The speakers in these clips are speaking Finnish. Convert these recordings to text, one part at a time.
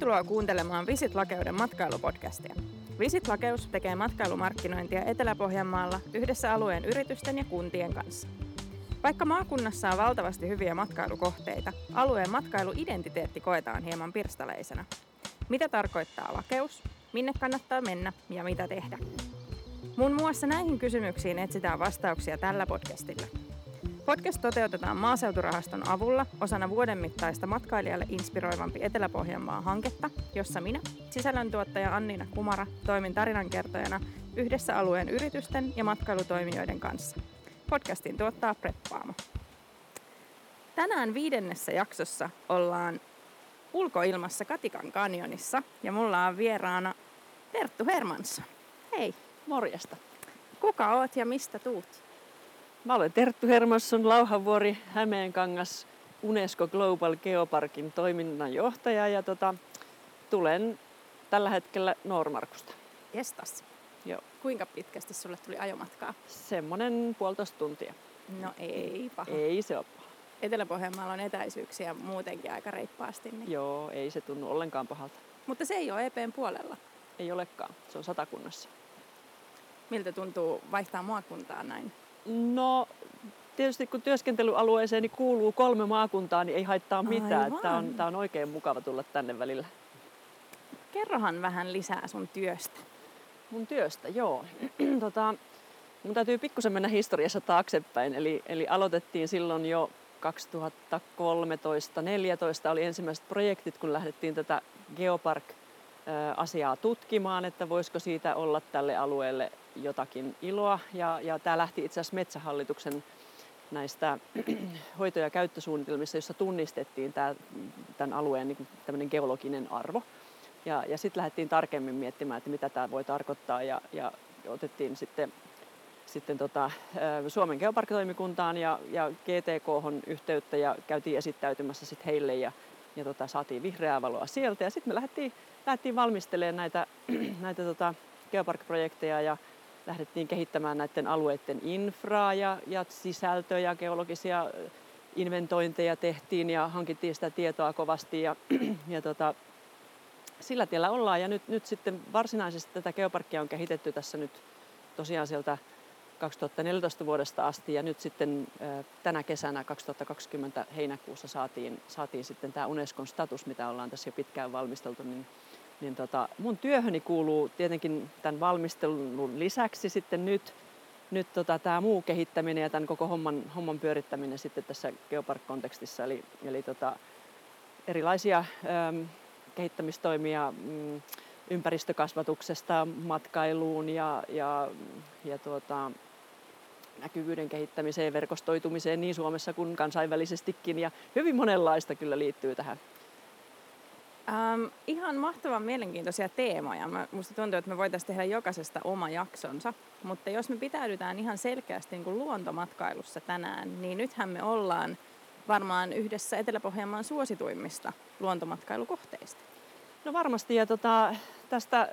Tervetuloa kuuntelemaan Visit Lakeuden matkailupodcastia. Visit Lakeus tekee matkailumarkkinointia Etelä-Pohjanmaalla yhdessä alueen yritysten ja kuntien kanssa. Vaikka maakunnassa on valtavasti hyviä matkailukohteita, alueen matkailuidentiteetti koetaan hieman pirstaleisena. Mitä tarkoittaa lakeus, minne kannattaa mennä ja mitä tehdä? Muun muassa näihin kysymyksiin etsitään vastauksia tällä podcastilla. Podcast toteutetaan Maaseuturahaston avulla osana vuoden mittaista matkailijalle inspiroivampi Etelä-Pohjanmaa hanketta, jossa minä, sisällöntuottaja Anniina Kumara, toimin tarinankertojana yhdessä alueen yritysten ja matkailutoimijoiden kanssa. Podcastin tuottaa Preppaamo. Tänään viidennessä jaksossa ollaan ulkoilmassa Katikan kanjonissa ja mulla on vieraana Terttu Hermansson. Hei! Morjesta. Kuka oot ja mistä tuut? Mä olen Terttu Hermansson, Lauhavuori, Hämeenkangas, Unesco Global Geoparkin toiminnanjohtaja ja tota, tulen tällä hetkellä Noormarkusta. Jestas. Joo. Kuinka pitkästi sulle tuli ajomatkaa? Semmonen puolitoista tuntia. No ei paha. Ei se ole paha. Etelä-Pohjanmaalla on etäisyyksiä muutenkin aika reippaasti. Niin... Joo, ei se tunnu ollenkaan pahalta. Mutta se ei ole EPn puolella. Ei olekaan, se on satakunnassa. Miltä tuntuu vaihtaa maakuntaa näin? No tietysti kun työskentelyalueeseeni kuuluu kolme maakuntaa, niin ei haittaa mitään. Tämä on, tää on oikein mukava tulla tänne välillä. Kerrohan vähän lisää sun työstä. Mun työstä, joo. tota, mun täytyy pikkusen mennä historiassa taaksepäin. Eli, eli aloitettiin silloin jo 2013-2014 oli ensimmäiset projektit, kun lähdettiin tätä Geopark asiaa tutkimaan, että voisiko siitä olla tälle alueelle jotakin iloa. Ja, ja tämä lähti itse asiassa Metsähallituksen näistä hoito- ja käyttösuunnitelmissa, jossa tunnistettiin tämä, tämän alueen niin tämmöinen geologinen arvo. Ja, ja sitten lähdettiin tarkemmin miettimään, että mitä tämä voi tarkoittaa ja, ja otettiin sitten, sitten tota, Suomen geoparkkitoimikuntaan ja, ja GTK yhteyttä ja käytiin esittäytymässä sitten heille ja, ja tota, saatiin vihreää valoa sieltä. Ja sitten me lähdettiin, lähdettiin valmistelemaan näitä, näitä tota, geopark-projekteja ja lähdettiin kehittämään näiden alueiden infraa ja, ja sisältöä ja geologisia inventointeja tehtiin ja hankittiin sitä tietoa kovasti ja, ja tota, sillä tiellä ollaan. Ja nyt, nyt sitten varsinaisesti tätä geoparkkia on kehitetty tässä nyt tosiaan sieltä 2014 vuodesta asti ja nyt sitten tänä kesänä 2020 heinäkuussa saatiin, saatiin sitten tämä Unescon status, mitä ollaan tässä jo pitkään valmisteltu, niin niin tota, mun työhöni kuuluu tietenkin tämän valmistelun lisäksi sitten nyt, nyt tota, tämä muu kehittäminen ja tämän koko homman, homman pyörittäminen sitten tässä Geopark-kontekstissa. Eli, eli tota, erilaisia äm, kehittämistoimia mm, ympäristökasvatuksesta matkailuun ja, ja, ja tuota, näkyvyyden kehittämiseen, verkostoitumiseen niin Suomessa kuin kansainvälisestikin. Ja hyvin monenlaista kyllä liittyy tähän Ähm, ihan mahtavan mielenkiintoisia teemoja. Mä, musta tuntuu, että me voitaisiin tehdä jokaisesta oma jaksonsa. Mutta jos me pitäydytään ihan selkeästi niin kuin luontomatkailussa tänään, niin nythän me ollaan varmaan yhdessä Etelä-Pohjanmaan suosituimmista luontomatkailukohteista. No varmasti, ja tota, tästä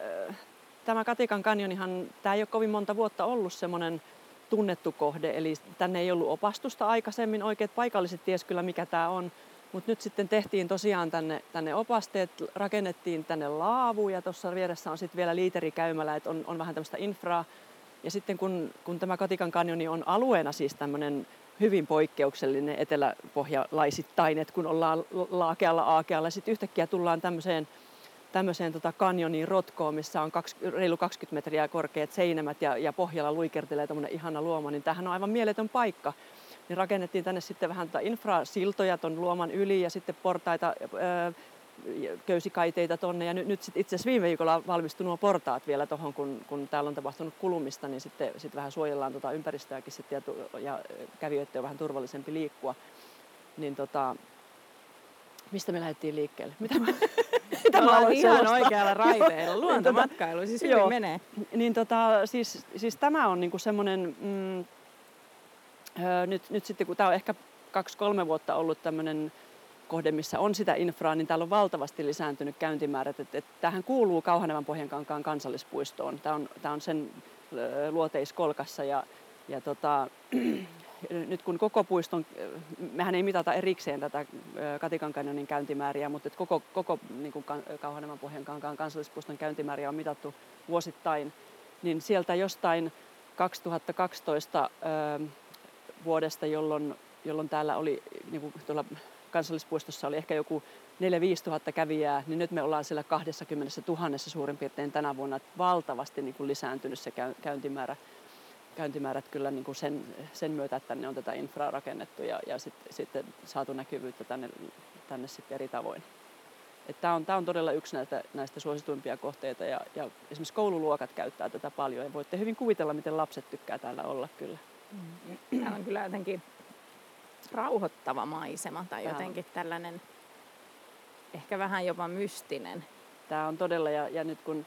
tämä Katikan kanjonihan, tämä ei ole kovin monta vuotta ollut semmoinen tunnettu kohde, eli tänne ei ollut opastusta aikaisemmin, oikeat paikalliset ties kyllä mikä tämä on, mutta nyt sitten tehtiin tosiaan tänne, tänne opasteet, rakennettiin tänne laavu ja tuossa vieressä on sitten vielä liiterikäymälä, että on, on vähän tämmöistä infraa. Ja sitten kun, kun tämä Katikan kanjoni on alueena siis tämmöinen hyvin poikkeuksellinen eteläpohjalaisittain, että kun ollaan laakealla aakealla, sitten yhtäkkiä tullaan tämmöiseen, tämmöiseen tota kanjoniin rotkoon, missä on kaksi, reilu 20 metriä korkeat seinämät ja, ja pohjalla luikertelee tämmöinen ihana luoma, niin tämähän on aivan mieletön paikka niin rakennettiin tänne sitten vähän tota infrasiltoja ton luoman yli ja sitten portaita, köysikaiteita tonne. Ja nyt, nyt sit itse asiassa viime viikolla valmistui nuo portaat vielä tuohon, kun, kun täällä on tapahtunut kulumista, niin sitten sit vähän suojellaan tota ympäristöäkin sitten ja, ja kävijöiden on vähän turvallisempi liikkua. Niin tota, mistä me lähdettiin liikkeelle? Mitä mä, mitä mä olen ihan sellaista? oikealla raiteella. Luontomatkailu, siis hyvin Joo, menee. Niin tota, siis, siis tämä on niinku semmoinen, mm, nyt, nyt sitten kun tämä on ehkä kaksi-kolme vuotta ollut tämmöinen kohde, missä on sitä infraa, niin täällä on valtavasti lisääntynyt käyntimäärät. Et, et, tämähän kuuluu Kauhanevan Pohjankankaan kansallispuistoon. Tämä on, tämä on sen luoteiskolkassa ja, ja tota, nyt kun koko puiston, mehän ei mitata erikseen tätä Katikan kanjonin käyntimääriä, mutta koko, koko niin kuin Kauhanevan pohjankankaan kansallispuiston käyntimääriä on mitattu vuosittain, niin sieltä jostain 2012 vuodesta, jolloin, jolloin täällä oli, niin kuin tuolla kansallispuistossa oli ehkä joku 4-5 tuhatta kävijää, niin nyt me ollaan siellä 20 000 suurin piirtein tänä vuonna. Valtavasti niin kuin lisääntynyt se käyntimäärä, käyntimäärät kyllä niin kuin sen, sen myötä, että tänne on tätä infraa rakennettu ja, ja sitten, sitten saatu näkyvyyttä tänne, tänne sitten eri tavoin. Tämä on, on todella yksi näistä, näistä suosituimpia kohteita ja, ja esimerkiksi koululuokat käyttää tätä paljon ja voitte hyvin kuvitella, miten lapset tykkää täällä olla kyllä. Täällä on kyllä jotenkin rauhoittava maisema tai jotenkin tällainen ehkä vähän jopa mystinen. Tämä on todella, ja, ja nyt, kun,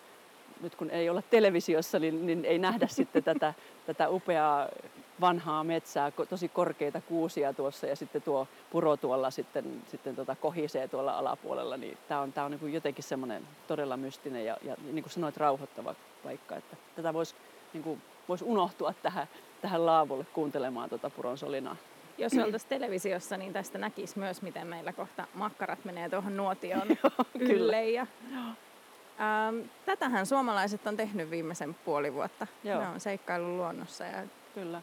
nyt kun ei olla televisiossa, niin, niin ei nähdä sitten tätä, tätä upeaa vanhaa metsää, tosi korkeita kuusia tuossa ja sitten tuo puro tuolla sitten, sitten tota kohisee tuolla alapuolella, niin tämä on, tämä on niin jotenkin semmoinen todella mystinen ja, ja niin kuin sanoit, rauhoittava paikka, että tätä voisi niin kuin, vois unohtua tähän, tähän laavulle kuuntelemaan tuota puron solinaa jos oltaisiin televisiossa, niin tästä näkisi myös, miten meillä kohta makkarat menee tuohon nuotioon ylle. Ja, ähm, tätähän suomalaiset on tehnyt viimeisen puoli vuotta. Joo. Ne on seikkailu luonnossa. Ja Kyllä.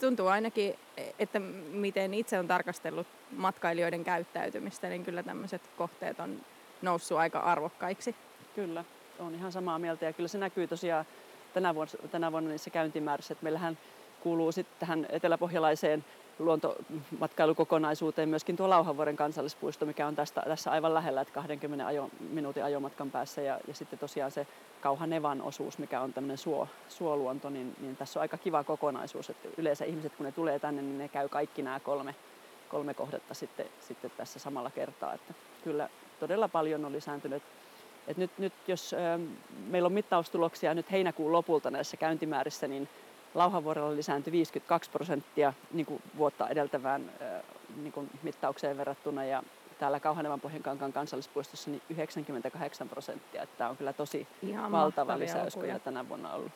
Tuntuu ainakin, että miten itse on tarkastellut matkailijoiden käyttäytymistä, niin kyllä tämmöiset kohteet on noussut aika arvokkaiksi. Kyllä, on ihan samaa mieltä ja kyllä se näkyy tosiaan tänä vuonna, tänä vuonna niissä käyntimäärissä. Että meillähän kuuluu sitten tähän eteläpohjalaiseen luontomatkailukokonaisuuteen myöskin tuo Lauhanvuoren kansallispuisto, mikä on tästä, tässä aivan lähellä, että 20 ajo, minuutin ajomatkan päässä. Ja, ja sitten tosiaan se Kauhanevan osuus, mikä on tämmöinen suo, suoluonto, niin, niin tässä on aika kiva kokonaisuus. Että yleensä ihmiset, kun ne tulee tänne, niin ne käy kaikki nämä kolme, kolme kohdetta sitten, sitten tässä samalla kertaa. Että kyllä todella paljon on lisääntynyt. Et nyt, nyt jos ö, meillä on mittaustuloksia nyt heinäkuun lopulta näissä käyntimäärissä, niin Lauhavuorella lisääntyi 52 prosenttia niin kuin vuotta edeltävään niin kuin mittaukseen verrattuna ja täällä Kauhanevan Pohjankankaan kansallispuistossa niin 98 prosenttia. Tämä on kyllä tosi Ihan valtava lisäys, kun tänä vuonna ollut.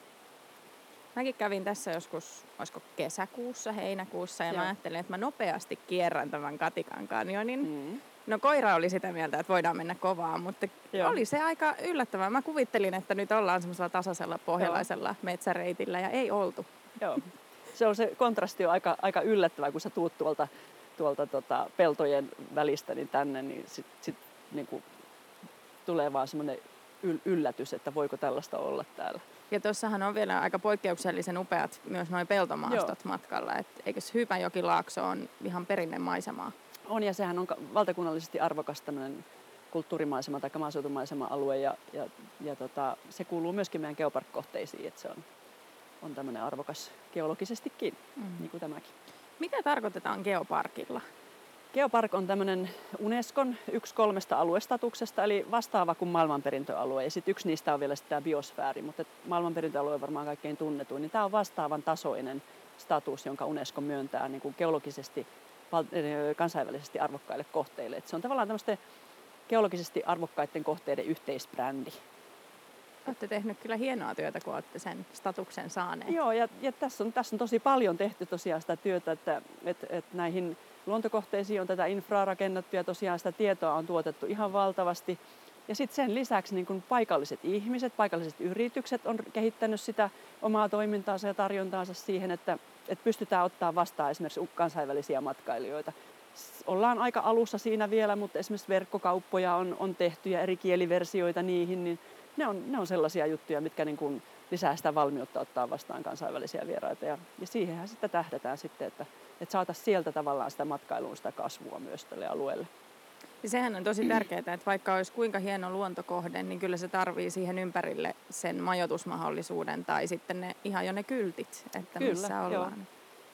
Mäkin kävin tässä joskus, olisiko kesäkuussa, heinäkuussa, ja Joo. mä ajattelin, että mä nopeasti kierrän tämän Katikan kanjonin. Mm. No koira oli sitä mieltä, että voidaan mennä kovaa, mutta Joo. oli se aika yllättävää. Mä kuvittelin, että nyt ollaan semmoisella tasaisella pohjalaisella Joo. metsäreitillä ja ei oltu. Joo. Se on se kontrasti on aika, aika yllättävää, kun sä tuut tuolta, tuolta tota peltojen välistä niin tänne, niin sit, sit niin kuin tulee vaan semmoinen yllätys, että voiko tällaista olla täällä. Ja tuossahan on vielä aika poikkeuksellisen upeat myös noin peltomaastot Joo. matkalla. Et eikös Hypäjokilaakso on ihan perinne maisemaa? On ja sehän on valtakunnallisesti arvokas tämmöinen kulttuurimaisema tai maaseutumaisema-alue ja, ja, ja tota, se kuuluu myöskin meidän geopark-kohteisiin, että se on, on tämmöinen arvokas geologisestikin, mm. niin kuin tämäkin. Mitä tarkoitetaan geoparkilla? Geopark on tämmöinen Unescon yksi kolmesta aluestatuksesta, eli vastaava kuin maailmanperintöalue. Ja sitten yksi niistä on vielä tämä biosfääri, mutta maailmanperintöalue on varmaan kaikkein tunnetuin. Niin tämä on vastaavan tasoinen status, jonka Unesco myöntää niin kuin geologisesti kansainvälisesti arvokkaille kohteille. Et se on tavallaan tämmöisten geologisesti arvokkaiden kohteiden yhteisbrändi. Olette tehnyt kyllä hienoa työtä, kun olette sen statuksen saaneet. Joo, ja, ja tässä, on, tässä on tosi paljon tehty tosiaan sitä työtä, että et, et näihin luontokohteisiin on tätä infraa rakennettu ja tosiaan sitä tietoa on tuotettu ihan valtavasti. Ja sitten sen lisäksi niin kun paikalliset ihmiset, paikalliset yritykset on kehittänyt sitä omaa toimintaansa ja tarjontaansa siihen, että että pystytään ottaa vastaan esimerkiksi kansainvälisiä matkailijoita. Ollaan aika alussa siinä vielä, mutta esimerkiksi verkkokauppoja on, on tehty ja eri kieliversioita niihin, niin ne on, ne on sellaisia juttuja, mitkä niin kuin lisää sitä valmiutta ottaa vastaan kansainvälisiä vieraita. Ja, ja siihenhän sitten tähdätään sitten, että, että saataisiin sieltä tavallaan sitä matkailun sitä kasvua myös tälle alueelle. Ja sehän on tosi tärkeää, että vaikka olisi kuinka hieno luontokohde, niin kyllä se tarvii siihen ympärille sen majoitusmahdollisuuden tai sitten ne, ihan jo ne kyltit, että kyllä, missä ollaan. Joo.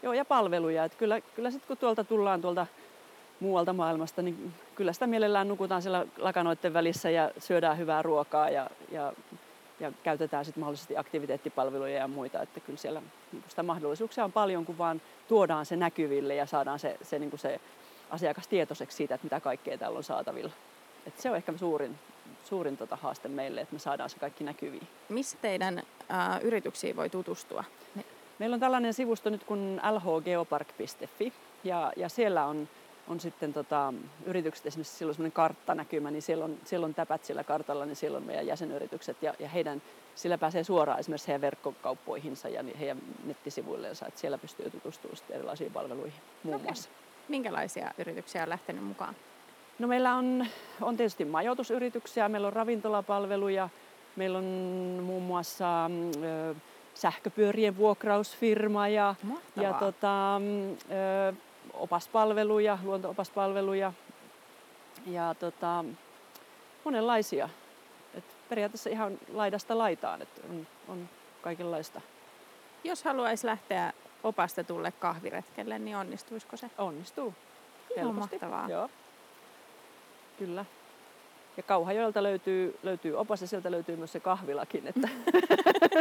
joo, ja palveluja. Että kyllä, kyllä sitten kun tuolta tullaan tuolta muualta maailmasta, niin kyllä sitä mielellään nukutaan siellä lakanoiden välissä ja syödään hyvää ruokaa ja, ja, ja käytetään sitten mahdollisesti aktiviteettipalveluja ja muita. Että kyllä siellä niin sitä mahdollisuuksia on paljon, kun vaan tuodaan se näkyville ja saadaan se, se, niin kuin se asiakas tietoiseksi siitä, että mitä kaikkea täällä on saatavilla. Et se on ehkä suurin, suurin tota haaste meille, että me saadaan se kaikki näkyviin. Missä teidän ää, yrityksiin voi tutustua? Meillä on tällainen sivusto nyt kuin lhgeopark.fi ja, ja siellä on, on sitten tota, yritykset, esimerkiksi silloin semmoinen karttanäkymä, niin siellä on, siellä on täpät sillä kartalla, niin siellä on meidän jäsenyritykset ja, ja heidän, sillä pääsee suoraan esimerkiksi heidän verkkokauppoihinsa ja heidän nettisivuilleensa, että siellä pystyy tutustumaan erilaisiin palveluihin muun okay. muassa. Minkälaisia yrityksiä on lähtenyt mukaan? No meillä on, on tietysti majoitusyrityksiä, meillä on ravintolapalveluja, meillä on muun muassa ö, sähköpyörien vuokrausfirma ja, ja tota, ö, opaspalveluja, luonto-opaspalveluja ja tota, monenlaisia. Et periaatteessa ihan laidasta laitaan, että on, on kaikenlaista. Jos haluaisi lähteä opastetulle kahviretkelle, niin onnistuisiko se? Onnistuu. Ihan mahtavaa. Joo. Kyllä. Ja Kauhajoelta löytyy, löytyy opas ja sieltä löytyy myös se kahvilakin. Että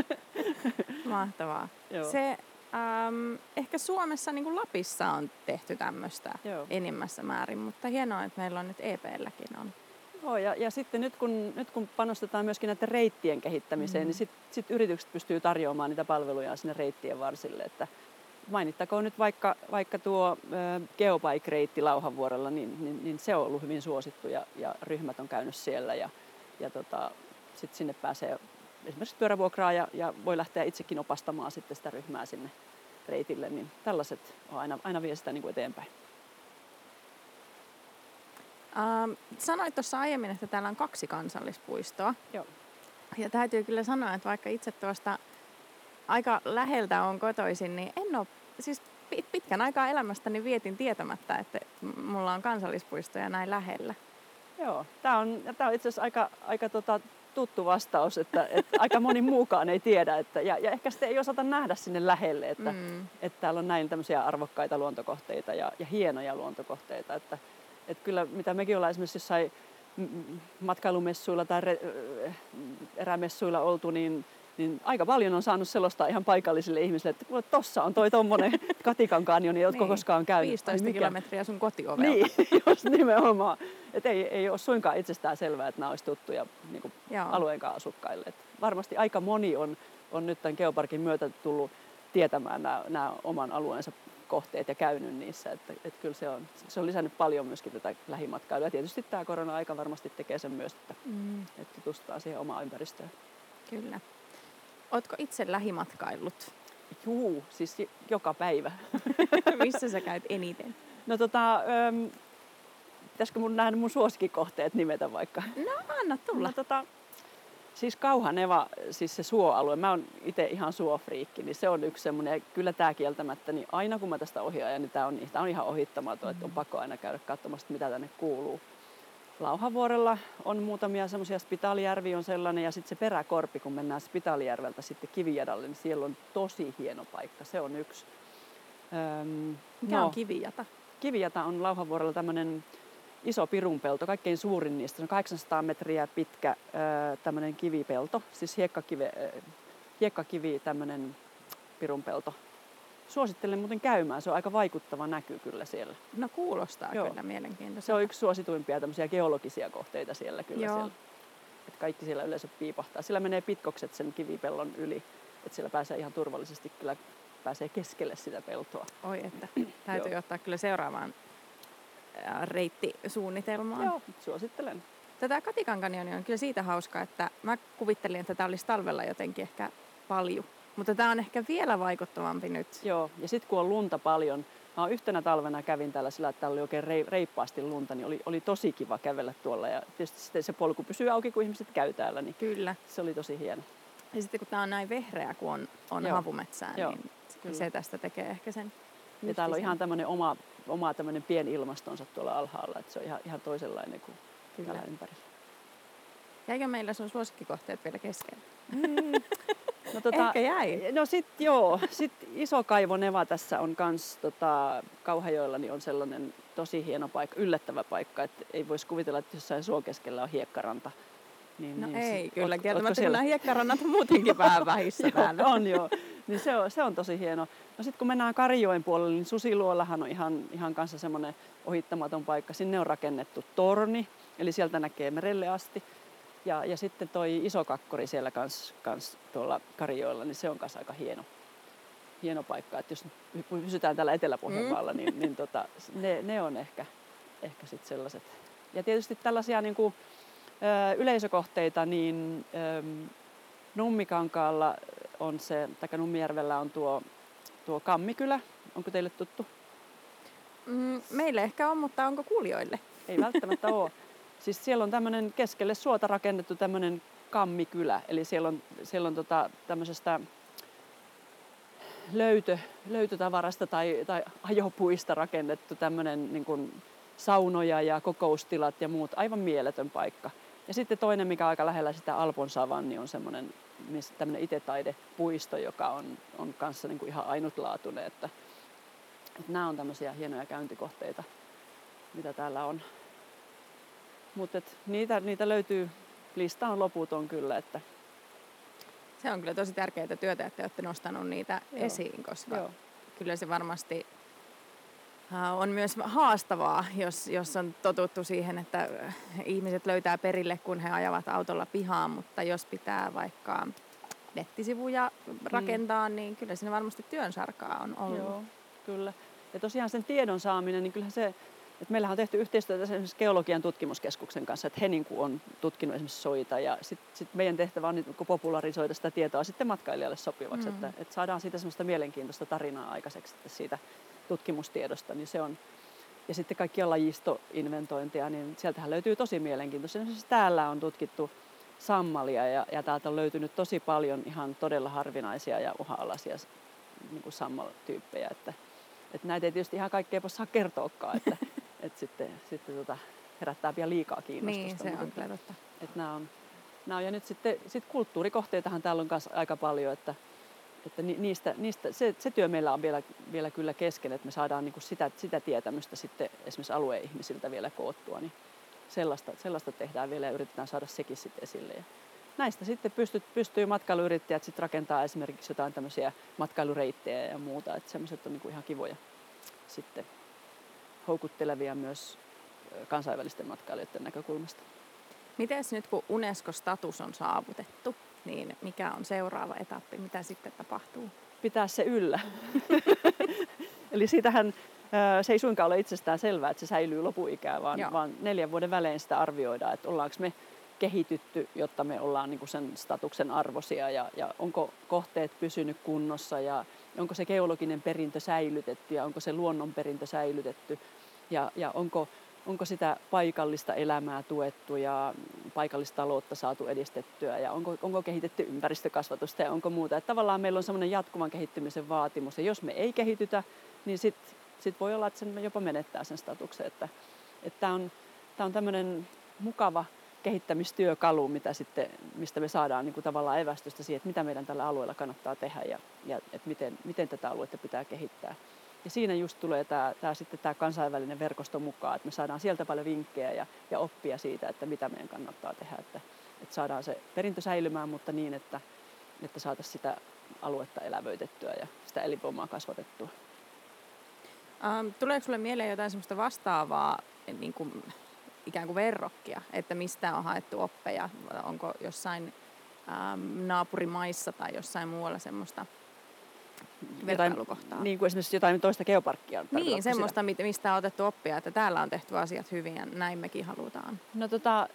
Mahtavaa. Joo. Se, ähm, ehkä Suomessa niin kuin Lapissa on tehty tämmöistä enimmässä määrin, mutta hienoa, että meillä on nyt EPlläkin on. Joo, ja, ja sitten nyt kun, nyt kun panostetaan myöskin näiden reittien kehittämiseen, mm. niin sitten sit yritykset pystyy tarjoamaan niitä palveluja sinne reittien varsille. Että mainittakoon nyt vaikka, vaikka tuo Geobike-reitti Lauhanvuorella, niin, niin, niin, se on ollut hyvin suosittu ja, ja ryhmät on käynyt siellä ja, ja tota, sitten sinne pääsee esimerkiksi pyörävuokraa ja, ja voi lähteä itsekin opastamaan sitten sitä ryhmää sinne reitille, niin tällaiset on aina, aina vie sitä niin kuin eteenpäin. Ähm, sanoit tuossa aiemmin, että täällä on kaksi kansallispuistoa. Joo. Ja täytyy kyllä sanoa, että vaikka itse tuosta aika läheltä on kotoisin, niin en ole, siis pitkän aikaa elämästäni vietin tietämättä, että mulla on kansallispuistoja näin lähellä. Joo, tämä on, tää on itse asiassa aika, aika tota, tuttu vastaus, että, että aika moni muukaan ei tiedä. Että, ja, ja ehkä sitten ei osata nähdä sinne lähelle, että, mm. että täällä on näin tämmöisiä arvokkaita luontokohteita ja, ja hienoja luontokohteita. Että, että kyllä mitä mekin ollaan esimerkiksi jossain matkailumessuilla tai re, erämessuilla oltu, niin niin aika paljon on saanut sellaista ihan paikallisille ihmisille, että tuossa on toi tuommoinen Katikan kanjoni, jotka niin, koskaan käynyt. 15 mikä? kilometriä sun kotiovelta. Niin, just nimenomaan. Et ei, ei ole suinkaan itsestään selvää, että nämä olisi tuttuja niin kuin alueen asukkaille. Et varmasti aika moni on, on nyt tämän geoparkin myötä tullut tietämään nämä, nämä oman alueensa kohteet ja käynyt niissä. Että, että kyllä se on, se on lisännyt paljon myöskin tätä lähimatkailua. Ja tietysti tämä korona-aika varmasti tekee sen myös, että, mm. että tutustutaan siihen omaan ympäristöön. Kyllä. Ootko itse lähimatkaillut? Juu, siis joka päivä. Missä sä käyt eniten? No tota, äm, pitäisikö mun nähdä mun suosikkikohteet nimetä vaikka? No anna tulla. No, tota, siis Kauhaneva, siis se suoalue, mä oon itse ihan suofriikki, niin se on yksi semmoinen, ja kyllä tämä kieltämättä, niin aina kun mä tästä ohi ajan, niin tämä on, tää on ihan ohittamaton, mm. että on pakko aina käydä katsomassa, mitä tänne kuuluu. Lauhavuorella on muutamia semmoisia, Spitaalijärvi on sellainen ja sitten se peräkorpi, kun mennään Spitaalijärveltä sitten Kivijadalle, niin siellä on tosi hieno paikka. Se on yksi. Öm, Mikä no, on Kivijata? Kivijata on Lauhavuorella tämmöinen iso pirunpelto, kaikkein suurin niistä. Se on 800 metriä pitkä tämmöinen kivipelto, siis hiekkakivi, hiekkakivi tämmöinen pirunpelto suosittelen muuten käymään. Se on aika vaikuttava näky kyllä siellä. No kuulostaa Joo. kyllä mielenkiintoista. Se on yksi suosituimpia tämmöisiä geologisia kohteita siellä kyllä. Joo. Siellä. Et kaikki siellä yleensä piipahtaa. Sillä menee pitkokset sen kivipellon yli. Että siellä pääsee ihan turvallisesti kyllä pääsee keskelle sitä peltoa. Oi että, täytyy ottaa kyllä seuraavaan reittisuunnitelmaan. Joo, suosittelen. Tätä Katikan kanioni on kyllä siitä hauska, että mä kuvittelin, että tämä olisi talvella jotenkin ehkä paljon mutta tämä on ehkä vielä vaikuttavampi nyt. Joo, ja sitten kun on lunta paljon, mä yhtenä talvena kävin täällä sillä, että täällä oli oikein reippaasti lunta, niin oli, oli tosi kiva kävellä tuolla. Ja tietysti sitten se polku pysyy auki, kun ihmiset käy täällä, niin Kyllä. se oli tosi hieno. Ja sitten kun tämä on näin vehreä, kun on, on Joo. havumetsää, Joo. niin Kyllä. se tästä tekee ehkä sen Ja täällä on ihan tämmöinen oma, oma tämmöinen pieni ilmastonsa tuolla alhaalla, että se on ihan, ihan toisenlainen kuin Kyllä. täällä ympärillä. Jäikö meillä sun suosikkikohteet vielä kesken? Mm. No, tota, Ehkä jäi. No sit joo, sit iso kaivo Neva tässä on kans tota, Kauhajoilla niin on sellainen tosi hieno paikka, yllättävä paikka, että ei voisi kuvitella, että jossain suokeskellä on hiekkaranta. Niin, no niin, ei, sit, kyllä kieltämättä nämä hiekkarannat on muutenkin vähän vähissä täällä. on joo, niin se on, se on tosi hieno. No sitten kun mennään Karijoen puolelle, niin Susiluollahan on ihan, ihan kanssa semmoinen ohittamaton paikka. Sinne on rakennettu torni, eli sieltä näkee merelle asti. Ja, ja sitten toi iso kakkori siellä kans, kans tuolla Karjoilla, niin se on kanssa aika hieno. hieno paikka. Että jos pysytään täällä Etelä-Pohjanmaalla, mm. niin, niin tota, ne, ne on ehkä, ehkä sit sellaiset. Ja tietysti tällaisia niin kuin, ö, yleisökohteita, niin ö, Nummikankaalla on se, tai Nummijärvellä on tuo, tuo Kammikylä. Onko teille tuttu? Mm, meille ehkä on, mutta onko kuulijoille? Ei välttämättä ole. Siis siellä on tämmöinen keskelle suota rakennettu tämmöinen kammikylä. Eli siellä on, siellä on tota, tämmöisestä löytö, löytötavarasta tai, tai ajopuista rakennettu tämmöinen niin kuin saunoja ja kokoustilat ja muut. Aivan mieletön paikka. Ja sitten toinen, mikä on aika lähellä sitä Alpon savanni, on semmoinen tämmöinen itetaidepuisto, joka on, on kanssa niin kuin ihan ainutlaatuinen. Että, että nämä on tämmöisiä hienoja käyntikohteita, mitä täällä on. Mutta niitä, niitä löytyy, lista on loputon kyllä, että se on kyllä tosi tärkeää työtä, että olette nostanut niitä Joo. esiin, koska Joo. kyllä se varmasti on myös haastavaa, jos, jos on totuttu siihen, että ihmiset löytää perille, kun he ajavat autolla pihaan, mutta jos pitää vaikka nettisivuja rakentaa, mm. niin kyllä siinä varmasti työn sarkaa on ollut. Joo, kyllä. Ja tosiaan sen tiedon saaminen, niin kyllähän se et meillähän on tehty yhteistyötä esimerkiksi geologian tutkimuskeskuksen kanssa, että he niin on tutkinut esimerkiksi soita ja sitten sit meidän tehtävä on niin popularisoida sitä tietoa sitten matkailijalle sopivaksi, mm. että, että saadaan siitä semmoista mielenkiintoista tarinaa aikaiseksi että siitä tutkimustiedosta, niin se on ja sitten kaikkia lajistoinventointia, niin sieltähän löytyy tosi mielenkiintoista. Esimerkiksi täällä on tutkittu sammalia ja, ja täältä on löytynyt tosi paljon ihan todella harvinaisia ja uha-alaisia niin sammaltyyppejä. Että, että näitä ei tietysti ihan kaikkea voi saa kertoakaan, että, että sitten, sitten tota, herättää vielä liikaa kiinnostusta. Niin, se on kyllä totta. Että nämä on, nämä on, ja nyt sitten sit kulttuurikohteitahan täällä on myös aika paljon, että, että niistä, niistä, se, se työ meillä on vielä, vielä kyllä kesken, että me saadaan niin sitä, sitä tietämystä sitten esimerkiksi alueen ihmisiltä vielä koottua, niin sellaista, sellaista tehdään vielä ja yritetään saada sekin sitten esille. Ja näistä sitten pystyy, pystyy matkailuyrittäjät sitten rakentaa esimerkiksi jotain tämmöisiä matkailureittejä ja muuta, että semmoiset on niin kuin ihan kivoja sitten houkuttelevia myös kansainvälisten matkailijoiden näkökulmasta. Miten nyt kun Unesco-status on saavutettu, niin mikä on seuraava etappi, mitä sitten tapahtuu? Pitää se yllä. Eli siitähän se ei suinkaan ole itsestään selvää, että se säilyy lopuikään, vaan, vaan neljän vuoden välein sitä arvioidaan, että ollaanko me kehitytty, jotta me ollaan niin kuin sen statuksen arvosia ja, ja onko kohteet pysynyt kunnossa ja onko se geologinen perintö säilytetty ja onko se luonnonperintö säilytetty ja, ja onko, onko sitä paikallista elämää tuettu ja paikallista taloutta saatu edistettyä ja onko, onko kehitetty ympäristökasvatusta ja onko muuta. Että tavallaan meillä on semmoinen jatkuvan kehittymisen vaatimus ja jos me ei kehitytä, niin sitten sit voi olla, että sen jopa menettää sen statuksen. Että, että tämä on, on tämmöinen mukava kehittämistyökalu, mitä sitten, mistä me saadaan niin kuin tavallaan evästystä siihen, että mitä meidän tällä alueella kannattaa tehdä ja, ja että miten, miten tätä aluetta pitää kehittää. Ja siinä just tulee tämä, tämä, sitten tämä kansainvälinen verkosto mukaan, että me saadaan sieltä paljon vinkkejä ja, ja oppia siitä, että mitä meidän kannattaa tehdä, että, että saadaan se perintö säilymään, mutta niin, että, että saataisiin sitä aluetta elävöitettyä ja sitä elinvoimaa kasvatettua. Ähm, tuleeko sinulle mieleen jotain sellaista vastaavaa niin kuin ikään kuin verrokkia, että mistä on haettu oppeja, onko jossain ähm, naapurimaissa tai jossain muualla semmoista vertailukohtaa. Niin kuin esimerkiksi jotain toista geoparkkia. Niin, semmoista, sitä? mistä on otettu oppia, että täällä on tehty asiat hyvin ja näin mekin halutaan. No tota,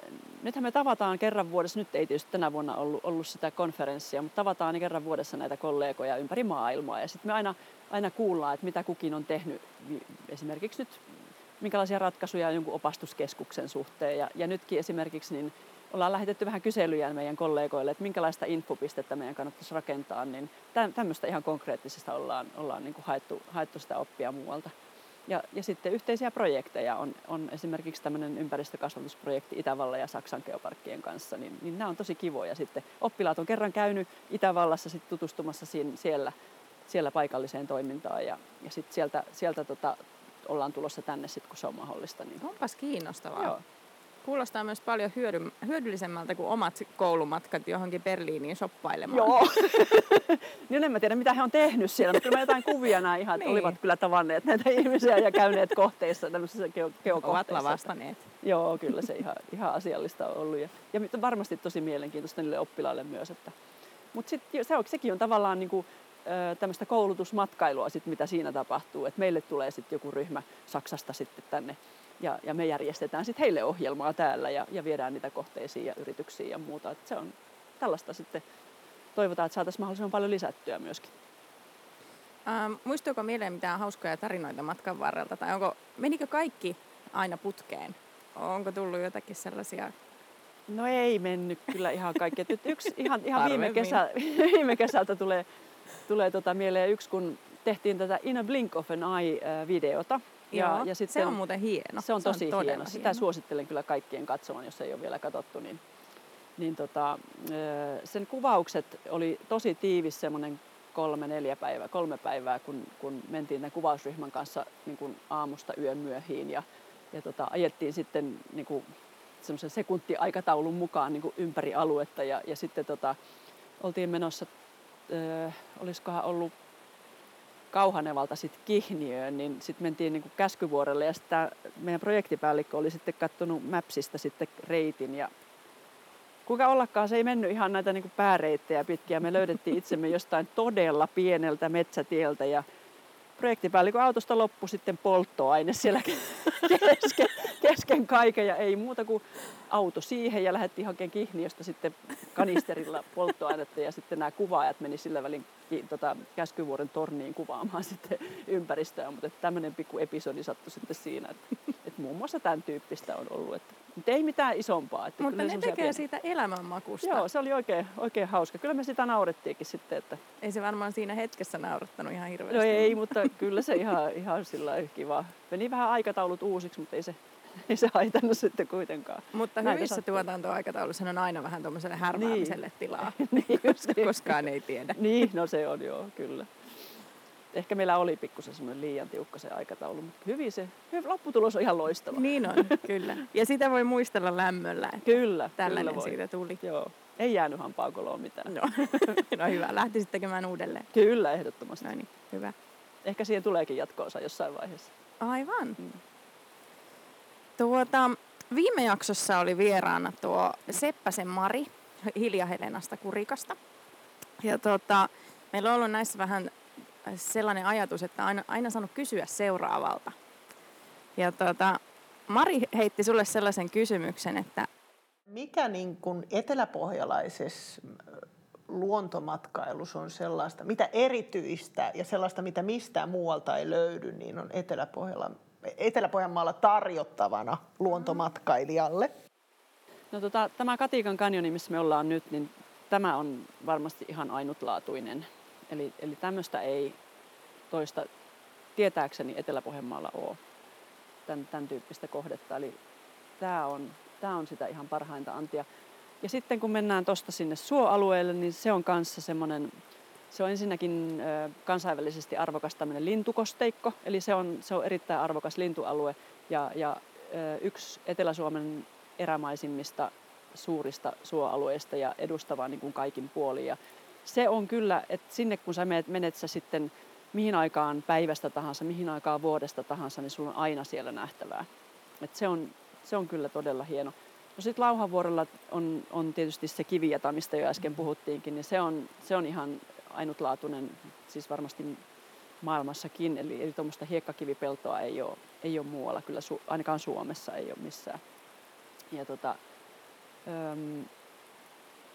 nythän me tavataan kerran vuodessa, nyt ei tietysti tänä vuonna ollut, ollut sitä konferenssia, mutta tavataan niin kerran vuodessa näitä kollegoja ympäri maailmaa ja sitten me aina, aina kuullaan, että mitä kukin on tehnyt esimerkiksi nyt minkälaisia ratkaisuja jonkun opastuskeskuksen suhteen. Ja, ja nytkin esimerkiksi niin ollaan lähetetty vähän kyselyjä meidän kollegoille, että minkälaista infopistettä meidän kannattaisi rakentaa, niin tämmöistä ihan konkreettisesta ollaan, ollaan niin kuin haettu, haettu sitä oppia muualta. Ja, ja sitten yhteisiä projekteja on, on esimerkiksi tämmöinen ympäristökasvatusprojekti Itävallan ja Saksan geoparkkien kanssa, niin, niin nämä on tosi kivoja. Sitten oppilaat on kerran käynyt Itävallassa sitten tutustumassa siinä, siellä, siellä paikalliseen toimintaan ja, ja sitten sieltä, sieltä tota, ollaan tulossa tänne sitten, kun se on mahdollista. Niin... Onpas kiinnostavaa. Joo. Kuulostaa myös paljon hyödy- hyödyllisemmältä kuin omat koulumatkat johonkin Berliiniin shoppailemaan. Joo. niin en mä tiedä, mitä he on tehnyt siellä, mutta kyllä mä jotain kuvia näin ihan, niin. olivat kyllä tavanneet näitä ihmisiä ja käyneet kohteissa, tämmöisissä geokohteissa. Ovat lavastaneet. Joo, kyllä se ihan, ihan asiallista on ollut. Ja, ja varmasti tosi mielenkiintoista niille oppilaille myös. Että, mutta sit, se on, sekin on tavallaan niin kuin, tämmöistä koulutusmatkailua, sit, mitä siinä tapahtuu. Et meille tulee sitten joku ryhmä Saksasta sitten tänne ja, ja me järjestetään sitten heille ohjelmaa täällä ja, ja viedään niitä kohteisiin ja yrityksiin ja muuta. Et se on tällaista sitten, toivotaan, että saataisiin mahdollisimman paljon lisättyä myöskin. Ähm, muistuuko mieleen mitään hauskoja tarinoita matkan varrelta? Tai onko, menikö kaikki aina putkeen? Onko tullut jotakin sellaisia No ei mennyt kyllä ihan kaikki. Et yksi ihan, ihan viime, kesä, viime kesältä tulee, tulee tota mieleen yksi, kun tehtiin tätä In a Blink of an Eye-videota. Ja, Joo, ja sitten, se on muuten hieno. Se on tosi se on hieno. hieno. Sitä suosittelen kyllä kaikkien katsomaan, jos ei ole vielä katsottu. Niin, niin tota, sen kuvaukset oli tosi tiivis, semmoinen kolme, neljä päivää, kolme päivää, kun, kun mentiin tämän kuvausryhmän kanssa niin kuin aamusta yön myöhiin ja, ja tota, ajettiin sitten niin kuin semmoisen sekuntiaikataulun mukaan niin kuin ympäri aluetta ja, ja sitten tota, oltiin menossa, olisikohan ollut Kauhanevalta sitten Kihniöön, niin sitten mentiin niin kuin Käskyvuorelle ja sitten meidän projektipäällikkö oli sitten katsonut Mapsista sitten reitin ja kuinka ollakaan se ei mennyt ihan näitä niin kuin pääreittejä pitkiä. Me löydettiin itsemme jostain todella pieneltä metsätieltä ja projektipäällikön autosta loppui sitten polttoaine siellä kesken, kesken kaiken ja ei muuta kuin auto siihen ja lähdettiin hakemaan Kihniöstä sitten kanisterilla polttoainetta ja sitten nämä kuvaajat meni sillä välin tota, Käskyvuoren torniin kuvaamaan sitten ympäristöä, mutta tämmöinen pikku episodi sattui sitten siinä, että, että muun muassa tämän tyyppistä on ollut. Että, mutta ei mitään isompaa. Että mutta ne tekee pieniä. siitä elämänmakusta. Joo, se oli oikein, oikein hauska. Kyllä me sitä naurettiinkin sitten. Että... Ei se varmaan siinä hetkessä naurattanut ihan hirveästi. No ei, mutta kyllä se ihan, ihan sillä kiva. Meni vähän aikataulut uusiksi, mutta ei se, ei se haitannut sitten kuitenkaan. Mutta Näitä hyvissä sattuu. tuotantoaikatauluissa on aina vähän tuommoiselle härmäämiselle niin. tilaa, niin, niin. koskaan ei tiedä. niin, no se on joo, kyllä. Ehkä meillä oli pikkusen semmoinen liian tiukka se aikataulu, mutta hyvin se, hyvin, lopputulos on ihan loistava. Niin on, kyllä. Ja sitä voi muistella lämmöllä, että kyllä, tällainen kyllä voi. siitä tuli. Joo. Ei jäänyt hampaakoloon mitään. No. no hyvä, lähtisit tekemään uudelleen. Kyllä, ehdottomasti. No niin, hyvä. Ehkä siihen tuleekin jatkoosa jossain vaiheessa. Aivan. Mm. Tuota, viime jaksossa oli vieraana tuo Seppäsen Mari Hilja Helenasta Kurikasta. Ja tuota, meillä on ollut näissä vähän sellainen ajatus, että aina, aina saanut kysyä seuraavalta. Ja tuota, Mari heitti sulle sellaisen kysymyksen, että mikä niin kuin eteläpohjalaisessa luontomatkailussa on sellaista, mitä erityistä ja sellaista, mitä mistään muualta ei löydy, niin on Etelä-Pohjalla Etelä-Pohjanmaalla tarjottavana luontomatkailijalle? No tota, tämä Katikan kanjoni, missä me ollaan nyt, niin tämä on varmasti ihan ainutlaatuinen. Eli, eli tämmöistä ei toista tietääkseni Etelä-Pohjanmaalla ole tämän, tämän tyyppistä kohdetta. Eli tämä on, tämä on sitä ihan parhainta antia. Ja sitten kun mennään tuosta sinne suoalueelle, niin se on kanssa semmoinen se on ensinnäkin kansainvälisesti arvokas tämmöinen lintukosteikko, eli se on, se on erittäin arvokas lintualue ja, ja yksi Etelä-Suomen erämaisimmista suurista suoalueista ja edustava niin kuin kaikin puolin. Ja se on kyllä, että sinne kun sä menet, menet sä sitten mihin aikaan päivästä tahansa, mihin aikaan vuodesta tahansa, niin sulla on aina siellä nähtävää. Et se, on, se on kyllä todella hieno. No sitten Lauhanvuorolla on, on tietysti se kivijata, mistä jo äsken puhuttiinkin, niin se on, se on ihan ainutlaatuinen, siis varmasti maailmassakin. Eli, eli tuommoista hiekkakivipeltoa ei ole, ei ole muualla, kyllä su, ainakaan Suomessa ei ole missään. Ja tota,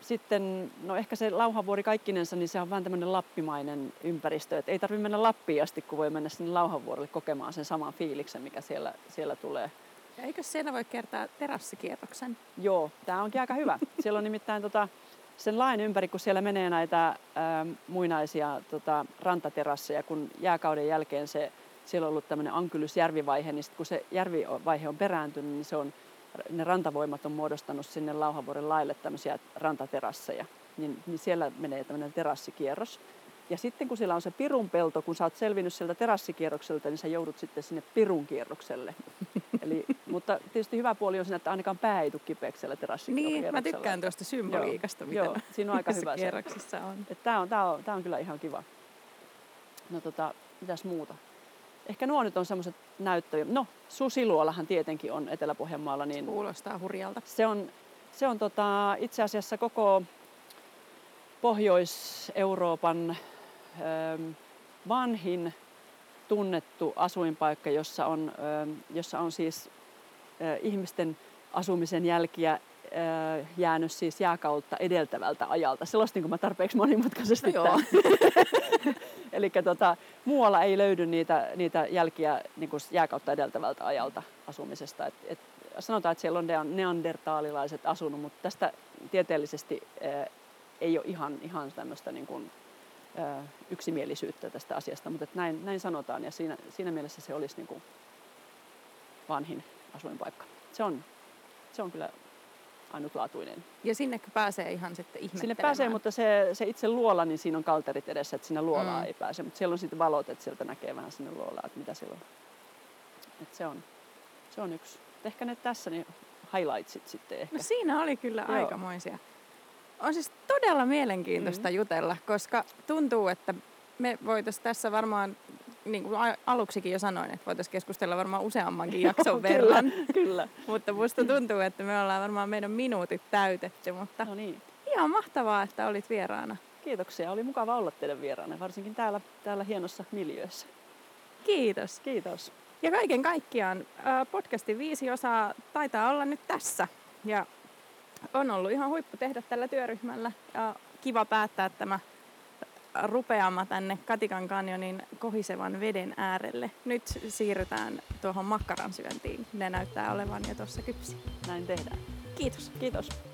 sitten, no ehkä se Lauhanvuori kaikkinensa, niin se on vähän tämmöinen lappimainen ympäristö. Et ei tarvitse mennä Lappiin asti, kun voi mennä sinne Lauhanvuorelle kokemaan sen saman fiiliksen, mikä siellä, siellä tulee. Ja eikö siellä voi kertaa terassikierroksen? Joo, tämä onkin aika hyvä. Siellä on nimittäin tota, sen lain ympäri, kun siellä menee näitä ä, muinaisia tota, rantaterasseja, kun jääkauden jälkeen se, siellä on ollut tämmöinen Ankylysjärvivaihe, niin sit kun se järvivaihe on perääntynyt, niin se on, ne rantavoimat on muodostanut sinne Lauhanvuoren laille tämmöisiä rantaterasseja. Niin, niin siellä menee tämmöinen terassikierros. Ja sitten kun siellä on se pirun pelto, kun sä oot selvinnyt sieltä terassikierrokselta, niin sä joudut sitten sinne pirun kierrokselle. Eli, mutta tietysti hyvä puoli on siinä, että ainakaan pää ei tule kipeäksi siellä terassikierroksella. Niin, mä tykkään tuosta symboliikasta, mitä Joo, siinä on aika hyvä kierroksissa on. Tämä on, tää on, tää on kyllä ihan kiva. No tota, mitäs muuta? Ehkä nuo nyt on semmoiset näyttöjä. No, Susiluolahan tietenkin on Etelä-Pohjanmaalla. Niin Kuulostaa hurjalta. Se on, se on tota, itse asiassa koko Pohjois-Euroopan ähm, vanhin tunnettu asuinpaikka, jossa on, ähm, jossa on siis äh, ihmisten asumisen jälkiä jäänyt siis jääkautta edeltävältä ajalta. Sellaista niin mä tarpeeksi monimutkaisesti No joo. Eli tota, muualla ei löydy niitä, niitä jälkiä niin kuin jääkautta edeltävältä ajalta asumisesta. Et, et, sanotaan, että siellä on nea- neandertaalilaiset asunut, mutta tästä tieteellisesti ää, ei ole ihan, ihan tämmöistä niin kuin, ää, yksimielisyyttä tästä asiasta, mutta näin, näin sanotaan ja siinä, siinä mielessä se olisi niin kuin vanhin asuinpaikka. Se on, se on kyllä ainutlaatuinen. Ja sinne pääsee ihan sitten ihmettelemään. Sinne pääsee, mutta se, se itse luola, niin siinä on kalterit edessä, että sinne luolaa Mm. ei pääse. Mutta siellä on sitten valot, että sieltä näkee vähän sinne luolaan, että mitä siellä on. Et se on. Se on yksi. Et Ehkä ne tässä niin highlightsit sitten ehkä. No siinä oli kyllä Joo. aikamoisia. On siis todella mielenkiintoista mm. jutella, koska tuntuu, että me voitaisiin tässä varmaan, niin kuin aluksikin jo sanoin, että voitaisiin keskustella varmaan useammankin jakson verran. Kyllä. Mutta musta tuntuu, että me ollaan varmaan meidän minuutit täytetty, mutta No niin. ihan mahtavaa, että olit vieraana. Kiitoksia. Oli mukava olla teidän vieraana, varsinkin täällä, täällä hienossa miljöössä. Kiitos. Kiitos. Ja kaiken kaikkiaan podcastin viisi osaa taitaa olla nyt tässä. Ja on ollut ihan huippu tehdä tällä työryhmällä. Ja kiva päättää tämä rupeama tänne Katikan kanjonin kohisevan veden äärelle. Nyt siirrytään tuohon makkaran syöntiin. Ne näyttää olevan jo tuossa kypsiä. Näin tehdään. Kiitos. Kiitos.